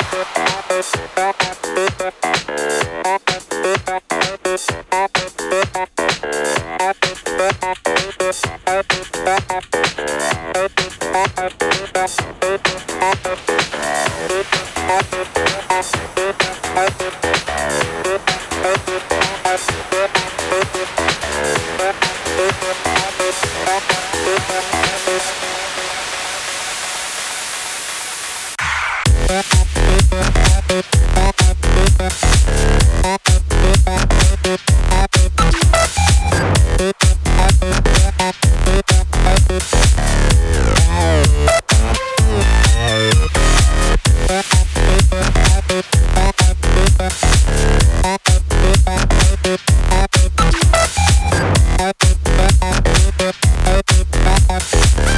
Thank you. Thank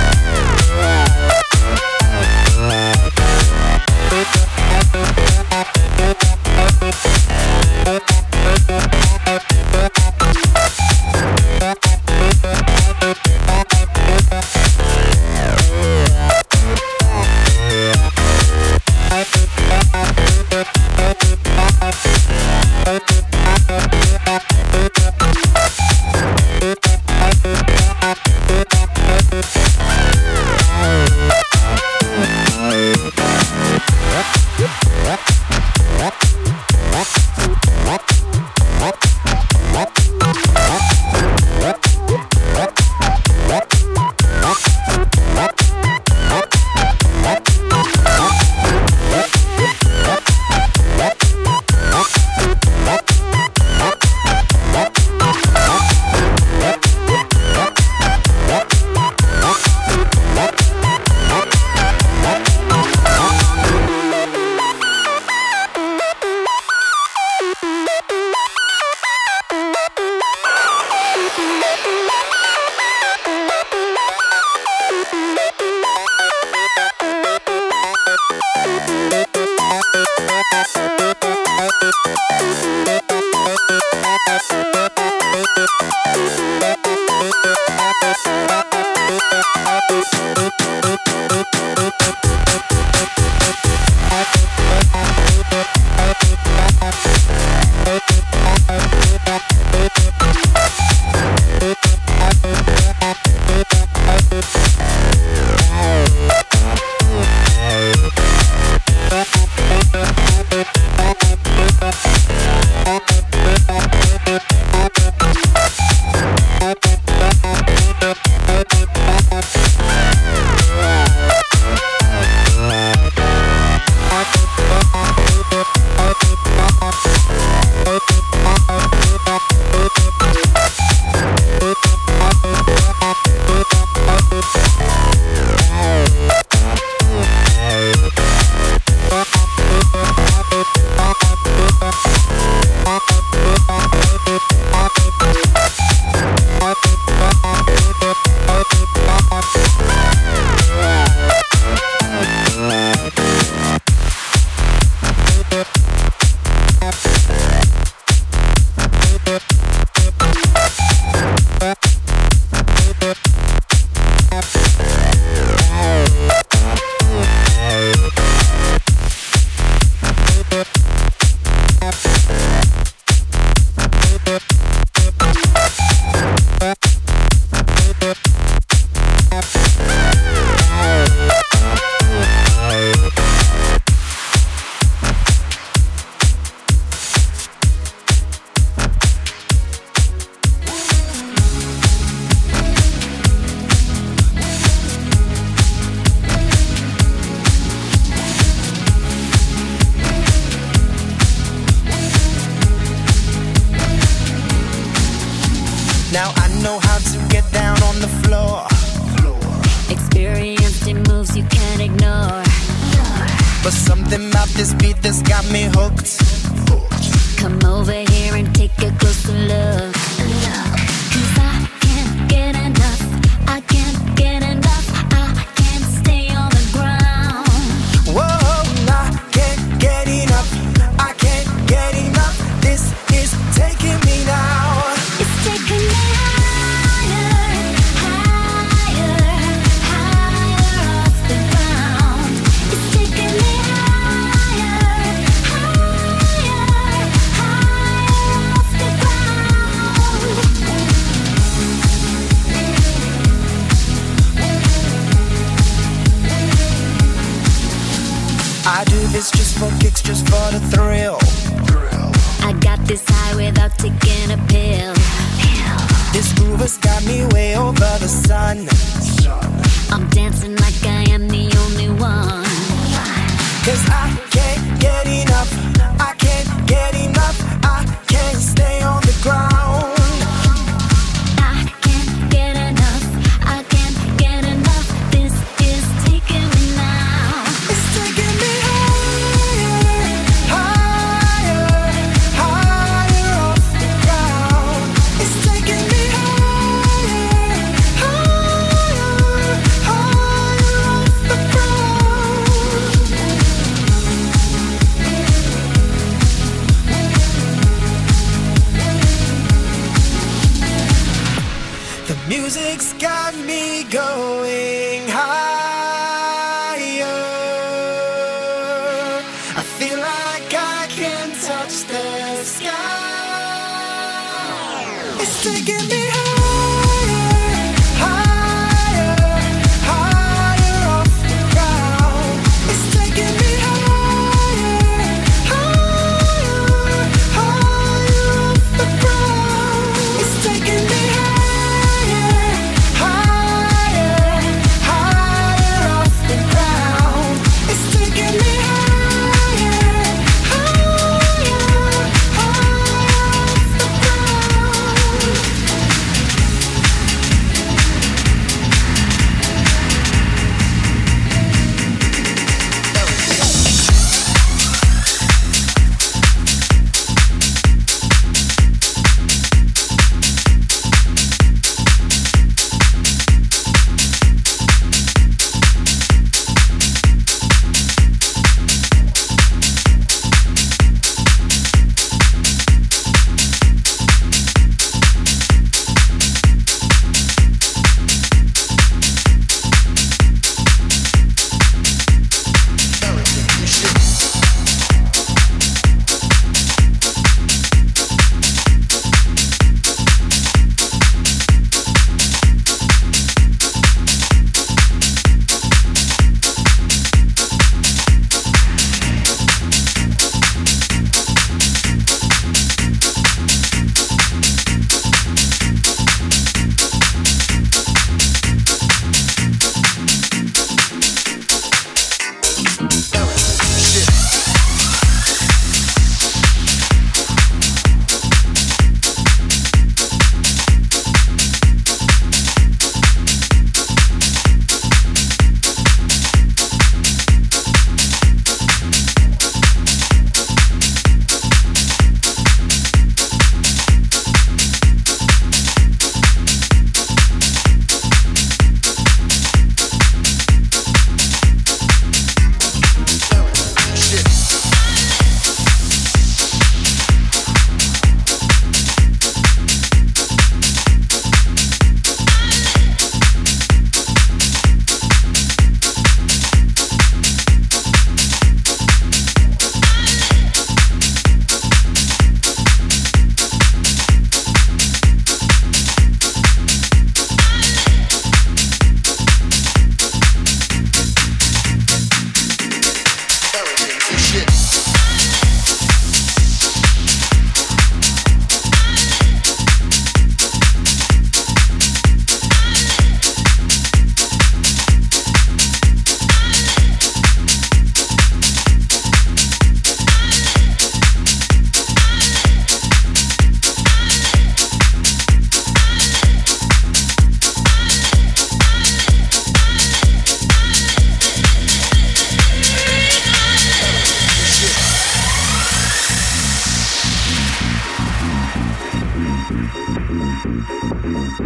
Thank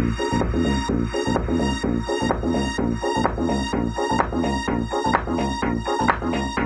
you.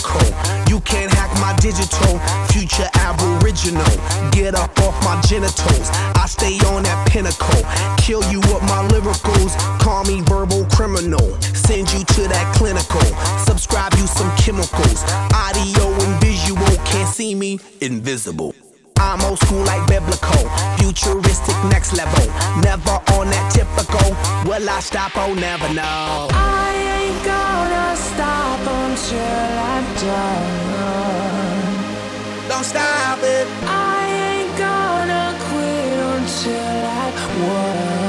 Identical. You can't hack my digital. Future aboriginal. Get up off my genitals. I stay on that pinnacle. Kill you with my lyricals. Call me verbal criminal. Send you to that clinical. Subscribe you some chemicals. Audio and visual. Can't see me. Invisible. I'm old school like biblical, futuristic next level. Never on that typical. Will I stop? Oh, never know. I ain't gonna stop until I'm done. Don't stop it. I ain't gonna quit until I won.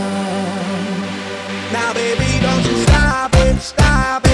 Now, baby, don't you stop it, stop it.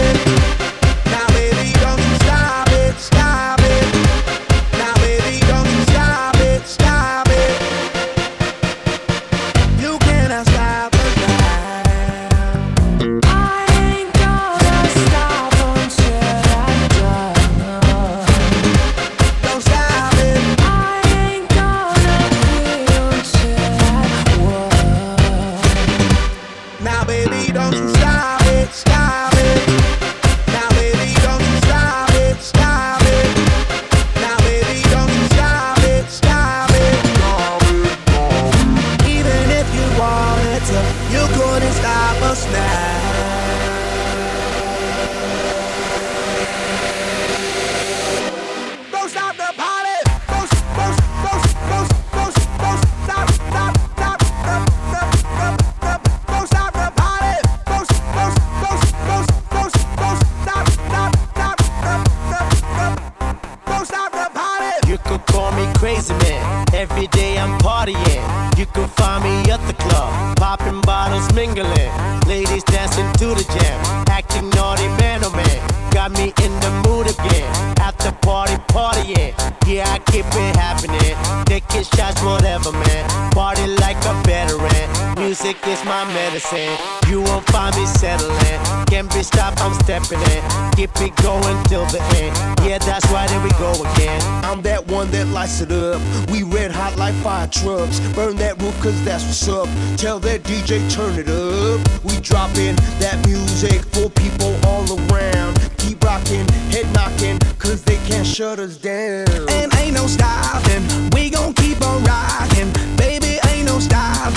You won't find me settling. Can't be stopped, I'm stepping in. Keep it going till the end. Yeah, that's right, here we go again. I'm that one that lights it up. We red hot like fire trucks. Burn that roof cause that's what's up. Tell that DJ turn it up. We dropping that music for people all around. Keep rocking, head knocking, cause they can't shut us down. And ain't no stopping. We gon' keep on rocking. Baby, ain't no stopping.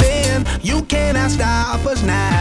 You cannot stop us now.